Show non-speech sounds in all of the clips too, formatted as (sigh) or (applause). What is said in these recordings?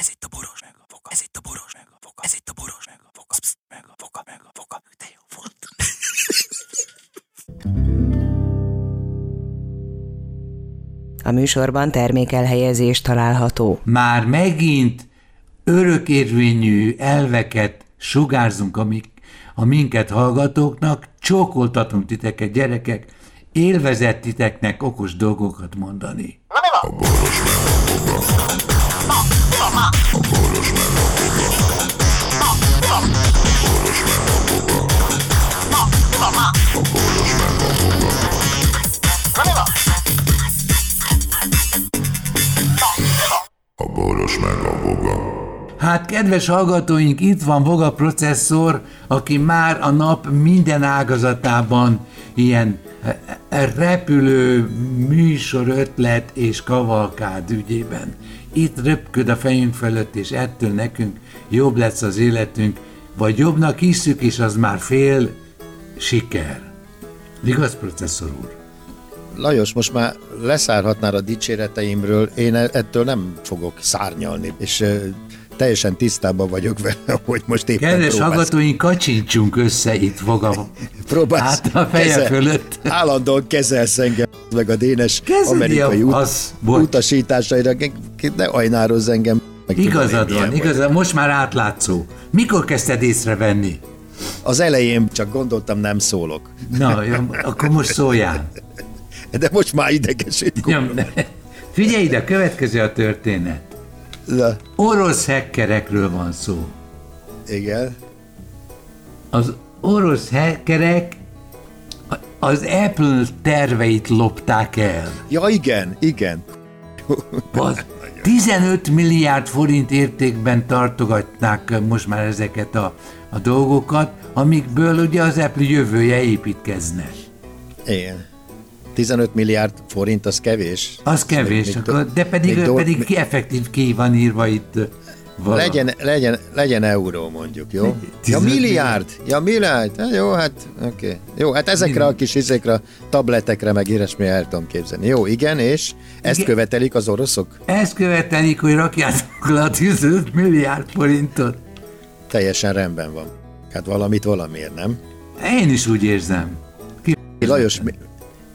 Ez itt a boros meg a foka. Ez itt a boros meg a foka. Ez itt a boros meg a foka. Psz, meg a foka, meg a foka. De jó volt. A műsorban termékelhelyezés található. Már megint örökérvényű elveket sugárzunk a, mi, a minket hallgatóknak, csókoltatunk titeket, gyerekek, élvezett titeknek okos dolgokat mondani. A boros meg a boga. Hát, kedves hallgatóink, itt van Voga processzor, aki már a nap minden ágazatában ilyen eh, eh, repülő műsor ötlet és kavalkád ügyében. Itt röpköd a fejünk fölött, és ettől nekünk jobb lesz az életünk, vagy jobbnak hiszük, és az már fél siker. Igaz, processzor úr? Lajos, most már leszárhatnál a dicséreteimről, én ettől nem fogok szárnyalni, és teljesen tisztában vagyok vele, (laughs) hogy most éppen Kedves próbálsz, hallgatóink, kacsincsunk össze itt Voga próbálsz hát a feje fölött. Állandóan kezelsz engem, meg a dénes Kezeli amerikai út, az, bocs. utasításaira, ne ajnározz engem. meg tudom Igazad van, vagy. igazad, most már átlátszó. Mikor kezdted észrevenni? Az elején csak gondoltam, nem szólok. Na, jó, akkor most szóljál. De most már idegesít. Figyelj ide, következő a történet. Na, Orosz hackerekről van szó. igen. Az orosz hackerek az Apple terveit lopták el. Ja, igen, igen. Az (laughs) 15 milliárd forint értékben tartogatnák most már ezeket a, a dolgokat, amikből ugye az Apple jövője építkezne. Igen. 15 milliárd forint az kevés. Az kevés, Még- akkor, de pedig, még pedig ki effektív ki van írva itt. Valami. Legyen, legyen, legyen euró mondjuk, jó? Ja, 15 milliárd! Ja, milliárd! Hát jó, hát oké. Okay. Jó, hát ezekre a kis izékre, tabletekre, meg ilyesmi el tudom képzelni. Jó, igen, és ezt Igen. követelik az oroszok? Ezt követelik, hogy rakjátok le a 15 milliárd forintot. Teljesen rendben van. Hát valamit valamiért, nem? Én is úgy érzem. Ki... Lajos, mi-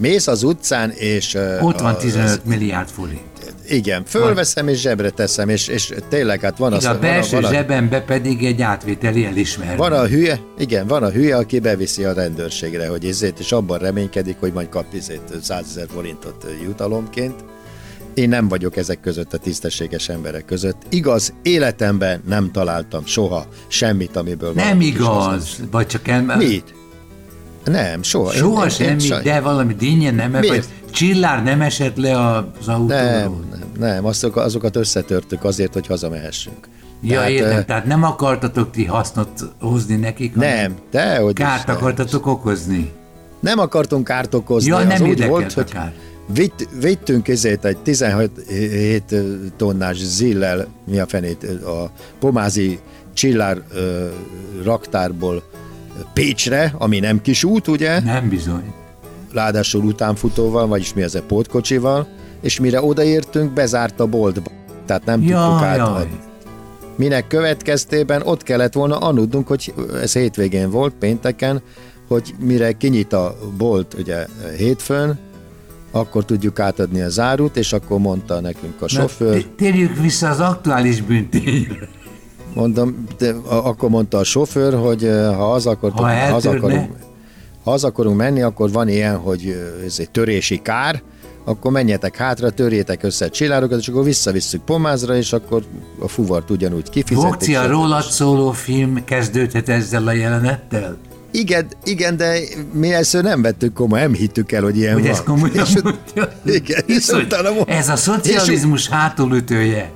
mész az utcán, és... Ott van a- 15 milliárd forint. Igen, fölveszem és zsebre teszem, és, és tényleg, hát van az... A belső van a, van a, zsebembe pedig egy átvételi elismerő. Van a hülye, igen, van a hülye, aki beviszi a rendőrségre, hogy ezért, és abban reménykedik, hogy majd kap ezért 100 ezer forintot jutalomként. Én nem vagyok ezek között a tisztességes emberek között. Igaz, életemben nem találtam soha semmit, amiből Nem igaz, vagy csak el... Mit? Nem, soha. Soha Én- én- én semmi, saj- de valami dinnye nem, vagy csillár nem esett le az autóról. Nem, nem, nem, azok, azokat összetörtük azért, hogy hazamehessünk. Ja, Tehát, értem, ö, tehát nem akartatok ti hasznot hozni nekik, Nem, de hogy kárt akartatok okozni. Nem akartunk kárt okozni. Ja, az nem úgy volt, hogy kár. vitt, vittünk ezért egy 17 tonnás zillel, mi a fenét, a pomázi csillár ö, raktárból Pécsre, ami nem kis út, ugye? Nem bizony. Ráadásul utánfutóval, vagyis mi az a pótkocsival, és mire odaértünk, bezárt a boltba. Tehát nem tudtuk Jaj, átadni. jaj. Minek következtében ott kellett volna aludnunk, hogy ez hétvégén volt, pénteken, hogy mire kinyit a bolt ugye hétfőn, akkor tudjuk átadni a zárut, és akkor mondta nekünk a Na, sofőr, té- Térjük vissza az aktuális büntényre. Mondom, de akkor mondta a sofőr, hogy ha az, akar, Ha ha az eltörne? akarunk, ha az akarunk menni, akkor van ilyen, hogy ez egy törési kár, akkor menjetek hátra, törjétek össze a csillárokat, és akkor visszavisszük pomázra, és akkor a fuvart ugyanúgy kifizetik. Vokci, a stb. rólad szóló film kezdődhet ezzel a jelenettel? Igen, igen, de mi ezt nem vettük komoly, nem hittük el, hogy ilyen Hogy van. ez komolyan és? Igen, és utána ez a szocializmus hátulütője.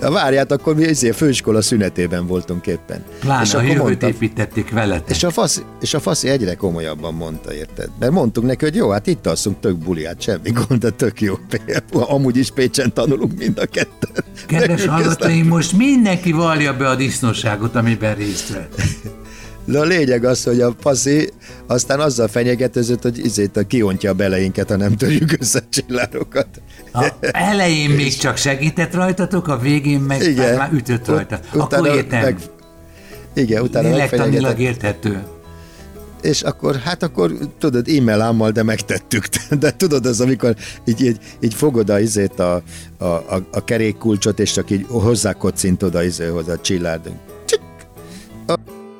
Várját, akkor mi ezért főiskola szünetében voltunk éppen. Pláne és a akkor jövőt mondta, építették veletek. és a, fasz, és a faszi egyre komolyabban mondta, érted? Mert mondtuk neki, hogy jó, hát itt alszunk tök buliát, semmi gond, de tök jó. (laughs) Amúgy is Pécsen tanulunk mind a ketten. Kedves hallgatóim, most mindenki vallja be a disznóságot, amiben részt vett. (laughs) De a lényeg az, hogy a paszi aztán azzal fenyegetőzött, hogy izét a kiontja a beleinket, ha nem törjük össze a csillárokat. A elején még csak segített rajtatok, a végén meg Igen. már ütött rajta. Ut- Akkor értem. Meg, igen, utána Lélektanilag érthető. És akkor, hát akkor tudod, e-mail ámmal, de megtettük. (laughs) De tudod, az, amikor így, így, így fogod a, izét a, a, a, a kerékkulcsot, és csak így hozzákocintod a izéhoz a csillárd.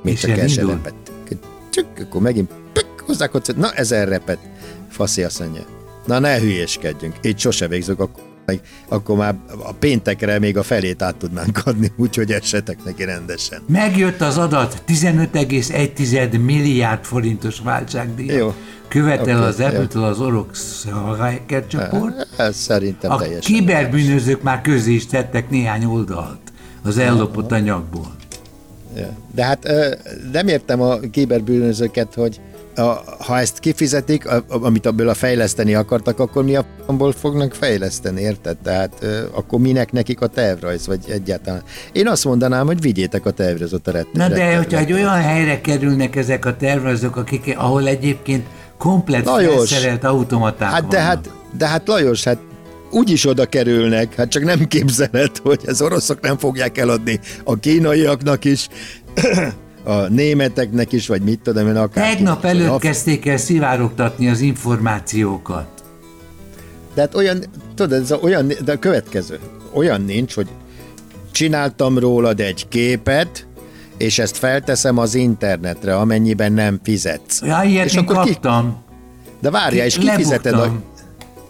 A, még csak el se elindul? repett. Akkor megint pik, hozzákocint. Na, ez elrepett. Faszi azt mondja. Na, ne hülyéskedjünk. Így sose végzünk, akkor, akkor már a péntekre még a felét át tudnánk adni, úgyhogy esetek neki rendesen. Megjött az adat, 15,1 milliárd forintos váltságdíj. Jó. Követel Oké, az. Apple-től az Orox hacker csoport. Ez szerintem A teljesen. kiberbűnözők már közé is tettek néhány oldalt az ellopott anyagból. De hát nem értem a kiberbűnözőket, hogy a, ha ezt kifizetik, a, amit abból a fejleszteni akartak, akkor mi a f***ból fognak fejleszteni, érted? Tehát ö, akkor minek nekik a tervrajz, vagy egyáltalán. Én azt mondanám, hogy vigyétek a tervrajzot a ret- Na de, ret- hogyha egy olyan helyre kerülnek ezek a tervezők, akik, ahol egyébként komplet Lajos, felszerelt automaták Hát de vannak. hát, de hát Lajos, hát úgyis oda kerülnek, hát csak nem képzeled, hogy az oroszok nem fogják eladni a kínaiaknak is, (clears throat) a németeknek is, vagy mit tudom én, akár. Tegnap előtt kezdték el szivárogtatni az információkat. De hát olyan, tudod, ez a, olyan, de a következő, olyan nincs, hogy csináltam rólad egy képet, és ezt felteszem az internetre, amennyiben nem fizetsz. Ja, ilyet és akkor ki, kaptam. de várjál, és Ki- kifizeted a.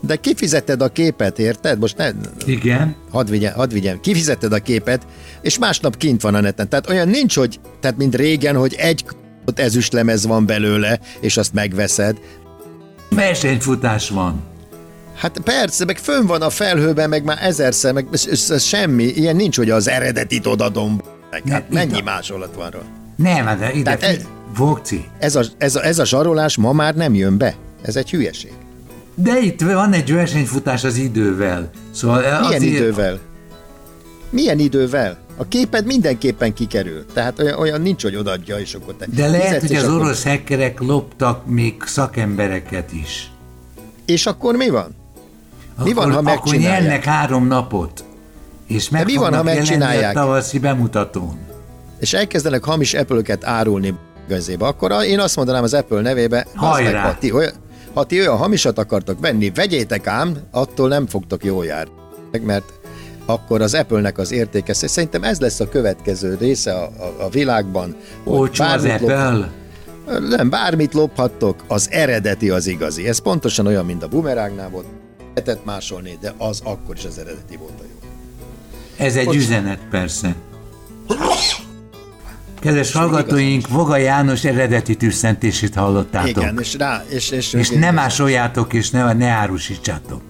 de kifizeted a képet, érted? Most ne, Igen. hadd vigyem, hadd vigyem, kifizeted a képet, és másnap kint van a neten. Tehát olyan nincs, hogy, tehát mint régen, hogy egy k- ezüstlemez van belőle, és azt megveszed. Versenyfutás van. Hát persze, meg fönn van a felhőben, meg már ezerszer, meg semmi, ilyen nincs, hogy az eredetit odadom. Meg, Ne, hát mennyi másolat van róla? Nem, hát de ide, Tehát ez- Vokci. Ez a, ez, a, ez a zsarolás ma már nem jön be. Ez egy hülyeség. De itt van egy versenyfutás az idővel. Szóval Milyen azért, idővel? Milyen idővel? A képed mindenképpen kikerül. Tehát olyan, olyan nincs, hogy odaadja, és akkor te De lehet, hogy az akkor- orosz hackerek loptak még szakembereket is. És akkor mi van? Mi van, Akkor- ha Akkor nyernek három napot. És meg mi van, ha megcsinálják? a tavaszi bemutatón. És elkezdenek hamis Apple-öket árulni gazéba, akkor én azt mondanám az Apple nevébe, "Bazd meg, Hajrá! ha ti, olyan, ha ti olyan hamisat akartok venni, vegyétek ám, attól nem fogtok jól járni. Mert akkor az Apple-nek az értéke, szerintem ez lesz a következő része a, a, a világban. Olcsó az bármit lop- Apple. Nem, bármit lophattok, az eredeti az igazi. Ez pontosan olyan, mint a bumerágnál volt. Lehetett másolni, de az akkor is az eredeti volt a jó. Ez egy Bocs. üzenet persze. Kedves hallgatóink, Voga János eredeti tüsszentését hallottátok. Igen, és rá, és, és, És ne másoljátok, és ne, ne árusítsátok.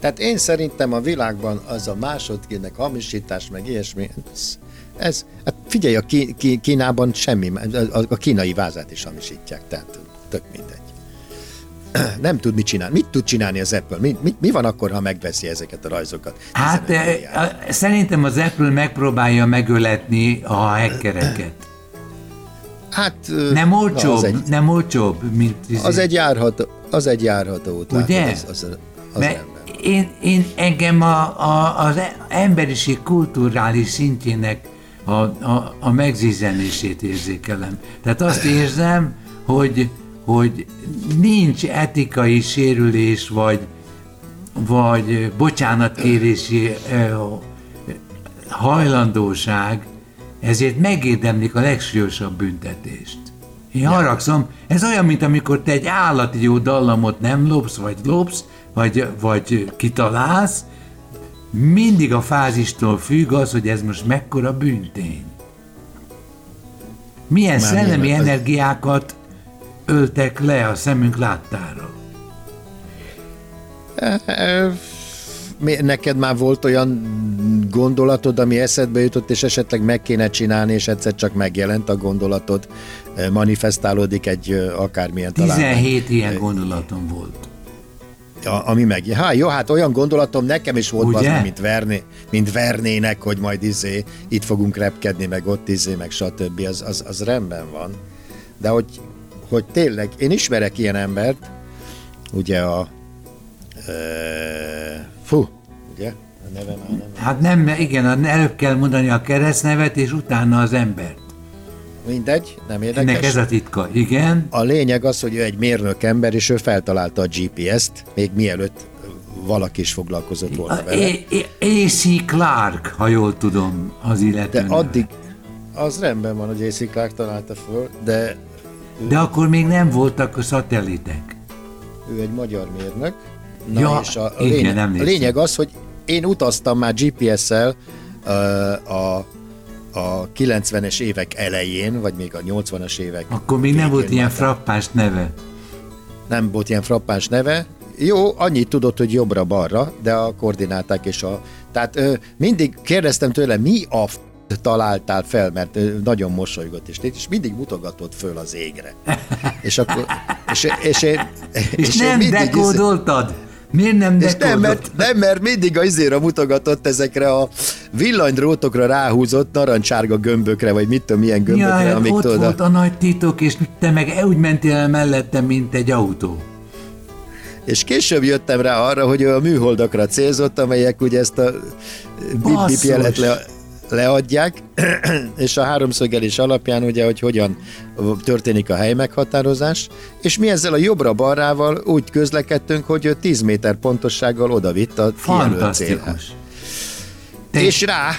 Tehát én szerintem a világban az a másodkének hamisítás, meg ilyesmi, ez, ez hát figyelj, a ki, ki, Kínában semmi, a, a kínai vázát is hamisítják, tehát tök mindegy. (clears throat) Nem tud mit csinálni. Mit tud csinálni az Apple? Mi, mi, mi van akkor, ha megveszi ezeket a rajzokat? Hát 15 milliárd. a- szerintem az Apple megpróbálja megöletni a hackereket. Hát Nem olcsóbb, az, egy, nem olcsóbb, mint izé. az egy járható, az egy járható út. Ugye? látod, Az, az, az Mert én, én engem a, a, az e- emberiség kulturális szintjének a, a, a megzizenését érzékelem. Tehát azt (laughs) érzem, hogy, hogy nincs etikai sérülés, vagy, vagy bocsánatkérési hajlandóság, ezért megérdemlik a legsúlyosabb büntetést. Én haragszom, ez olyan, mint amikor te egy állati jó dallamot nem lopsz, vagy lopsz, vagy, vagy kitalálsz, mindig a fázistól függ az, hogy ez most mekkora büntény. Milyen Már szellemi nyilván energiákat öltek le a szemünk láttára. Neked már volt olyan gondolatod, ami eszedbe jutott, és esetleg meg kéne csinálni, és egyszer csak megjelent a gondolatod, eh, manifestálódik egy eh, akármilyen találmány. 17 ilyen gondolatom volt. A, ami meg, hát jó, hát olyan gondolatom nekem is volt, az, mint, verné, mint vernének, hogy majd izé, itt fogunk repkedni, meg ott izé, meg stb. Az, az, az rendben van. de hogy, hogy tényleg, én ismerek ilyen embert, ugye a e, fú, ugye? A neve már nem. Hát nem, igen, előbb kell mondani a keresztnevet, és utána az embert. Mindegy, nem érdekes. Ennek ez a titka, igen. A lényeg az, hogy ő egy mérnök ember, és ő feltalálta a GPS-t, még mielőtt valaki is foglalkozott volna vele. A.C. Clark, ha jól tudom, az illető. De addig, az rendben van, hogy AC Clark találta föl, de De akkor még nem voltak a szatellitek. ő egy magyar mérnök. Na Ja, és a, a, igen, lényeg, a emlékszem. lényeg az, hogy én utaztam már GPS-szel ö, a, a 90-es évek elején, vagy még a 80-as évek Akkor még nem volt ilyen frappás neve. nem volt ilyen frappáns neve. Jó, annyit tudott, hogy jobbra-balra, de a koordináták és a... Tehát ö, mindig kérdeztem tőle, mi a f- találtál fel, mert ö, nagyon mosolygott, és, és mindig mutogatott föl az égre. és akkor... És, és én... És, és nem mindig dekódoltad? Miért nem és nem mert, nem, mert mindig az izéra mutogatott ezekre a villanydrótokra ráhúzott narancsárga gömbökre, vagy mit tudom, milyen gömbökre, Ja, hát amik ott tudod, volt a nagy titok, és te meg úgy mentél el mellettem, mint egy autó. És később jöttem rá arra, hogy ő a műholdakra célzott, amelyek ugye ezt a bip-bip jelet le, leadják, (clears throat) és a háromszögelés alapján ugye, hogy hogyan történik a hely meghatározás, és mi ezzel a jobbra-balrával úgy közlekedtünk, hogy ő 10 méter pontossággal odavitt a kijelölt célhez. És rá,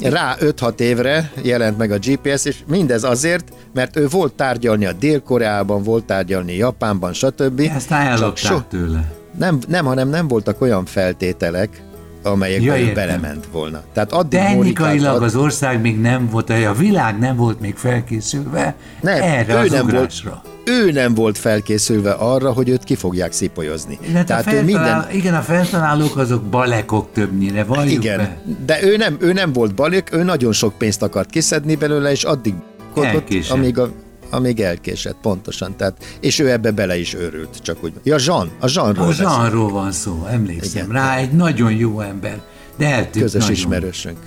rá 5-6 évre jelent meg a GPS, és mindez azért, mert ő volt tárgyalni a Dél-Koreában, volt tárgyalni Japánban, stb. ezt Csak ellopták so- tőle. nem, nem, hanem nem voltak olyan feltételek, amelyekbe Ja, ő belement volna. Tehát addig Technikailag módikált- az ország még nem volt, a világ nem volt még felkészülve nem, erre ő az nem ugrásra. volt, ő nem volt felkészülve arra, hogy őt ki fogják szipolyozni. Tehát Tehát a ő feltalál, minden, Igen, a feltalálók azok balekok többnyire, valljuk igen, be. de ő nem, ő nem volt balik, ő nagyon sok pénzt akart kiszedni belőle, és addig kodott, amíg, a, amíg elkésett, pontosan. Tehát, és ő ebbe bele is őrült, csak úgy. Ja, Jean, a Jeanról A. Zsanról van szó, emlékszem Igen. rá, egy nagyon jó ember, de eltűnt közös nagyon. ismerősünk.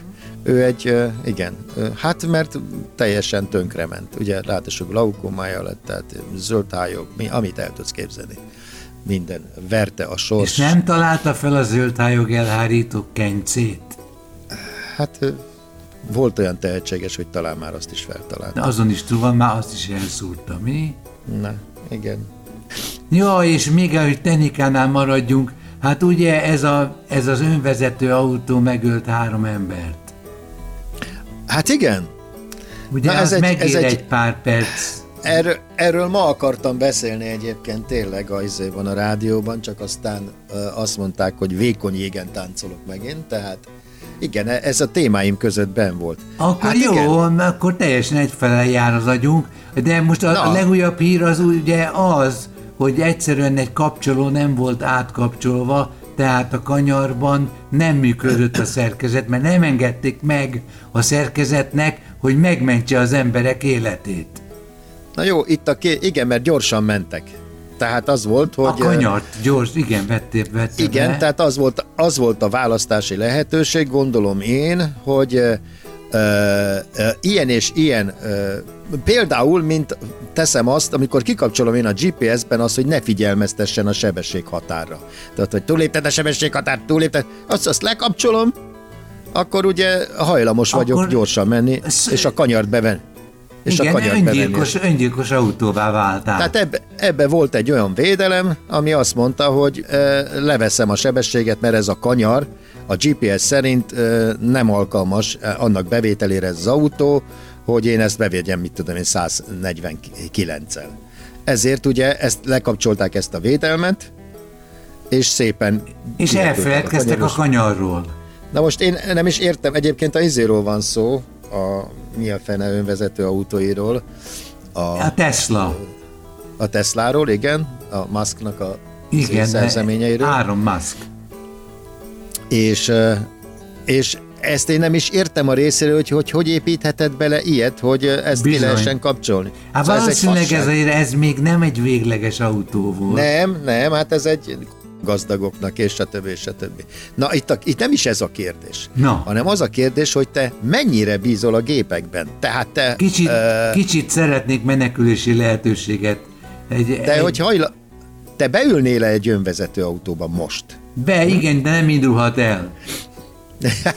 Ő egy, igen, hát mert teljesen tönkrement. Ugye ráadásul glaukómája lett, tehát zöldhályok, mi, amit el tudsz képzelni. Minden verte a sors. És nem találta fel a zöldhályog elhárító kencét? Hát volt olyan tehetséges, hogy talán már azt is feltalálta. Azon is túl van, már azt is elszúrta, mi? Na, igen. Ja, és még ahogy technikánál maradjunk, hát ugye ez, a, ez az önvezető autó megölt három embert. Hát igen, Ugye Na, ez egy- megér ez egy, egy- pár perc. Erről, erről ma akartam beszélni egyébként tényleg izéban a rádióban, csak aztán ö, azt mondták, hogy vékony jégen táncolok megint, tehát igen, e- ez a témáim között ben volt. Akkor hát hát jó, igen, akkor teljesen egyfele jár az agyunk, de most a, Na. a legújabb hír az ugye az, hogy egyszerűen egy kapcsoló nem volt átkapcsolva, tehát a kanyarban nem működött a szerkezet, mert nem engedték meg a szerkezetnek, hogy megmentse az emberek életét. Na jó, itt a ké... igen, mert gyorsan mentek. Tehát az volt, hogy... A kanyart gyors, igen, vettél, vettél Igen, be. tehát az volt, az volt a választási lehetőség, gondolom én, hogy ö, ö, ilyen és ilyen, ö, például, mint teszem azt, amikor kikapcsolom én a GPS-ben azt, hogy ne figyelmeztessen a sebességhatárra. Tehát, hogy túlépted a sebességhatárt, túlépted, azt, azt lekapcsolom, akkor ugye hajlamos vagyok Akkor- gyorsan menni, Sz- és a kanyart bevenni. És igen, a kanyart bevenni. öngyilkos, öngyilkos autóvá váltál. Tehát ebbe, ebbe volt egy olyan védelem, ami azt mondta, hogy e, leveszem a sebességet, mert ez a kanyar a GPS szerint e, nem alkalmas e, annak bevételére ez az autó, hogy én ezt bevédjem, mit tudom én, 149-el. Ezért ugye ezt lekapcsolták ezt a védelmet, és szépen... és elfeledkeztek a kanyaros- kanyarról. Na most én nem is értem, egyébként a izéről van szó, a mi a fene önvezető autóiról, a, A Tesla. a Tesláról, igen, a Musknak a Igen, szerzeményeiről, Áron Musk. és, ö, és ezt én nem is értem a részéről, hogy hogy, hogy építheted bele ilyet, hogy ö, ezt Bizony. ki lehessen kapcsolni. Hát Szóval valószínűleg ez, fasság. ez még nem egy végleges autó volt. Nem, nem, hát ez egy gazdagoknak, és stb. és stb. Na, itt, a, itt nem is ez a kérdés, Na. hanem az a kérdés, hogy te mennyire bízol a gépekben. Tehát te... Kicsit, ö, kicsit szeretnék menekülési lehetőséget. Egy, te, egy, hogy hajla, te beülnél -e egy önvezető autóba most? Be, igen, de nem indulhat el. (laughs)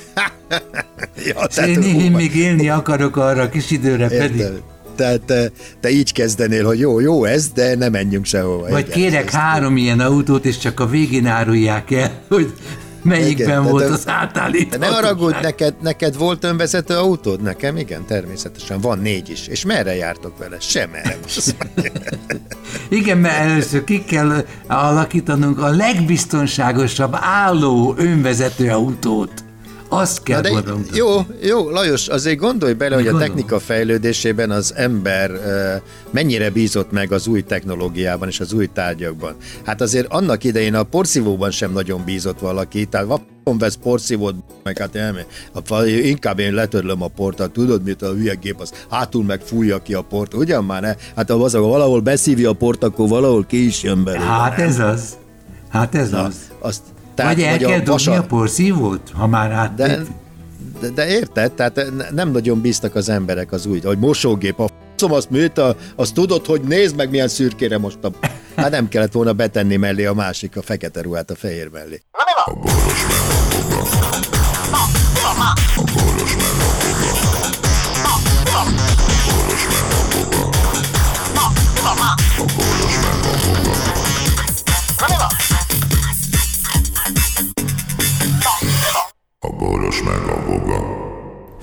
Ja, És én, én még élni akarok arra kis időre pedig. Tehát te, te így kezdenél, hogy jó, jó ez, de nem menjünk sehova. Vagy Igen, kérek ez- három ilyen autót, és csak a végén árulják el, (laughs) hogy melyikben Igen, volt az átállító. Ne haragudj, neked, neked volt önvezető autód? Nekem igen, természetesen. Van négy is. És merre jártok vele? Sem erre. (laughs) Igen, mert először ki kell alakítanunk a legbiztonságosabb álló önvezető autót. Azt kell de jó, jó, Lajos, azért gondolj bele, hogy a Gondolom. technika fejlődésében az ember ö, mennyire bízott meg az új technológiában és az új tárgyakban. Hát azért annak idején a porszívóban sem nagyon bízott valaki, tehát vapon vesz porszívót, meg hát elme, a, inkább én letörlöm a portat, tudod mit, a hülye gép az hátul meg fújja ki a port, ugyan már ne? Hát az, ha valahol beszívja a port, akkor valahol ki is jön belőle. Hát ez az. Hát ez Na, az. azt, Vagy el kell dobni vasa- a porszívót, ha már át. de, de, de érted? Tehát ne- nem nagyon bíztak az emberek az új, hogy mosógép, a f***om azt műt, a- azt tudod, hogy nézd meg milyen szürkére most a... Hát nem kellett volna betenni mellé a másik, a fekete ruhát a fehér mellé. A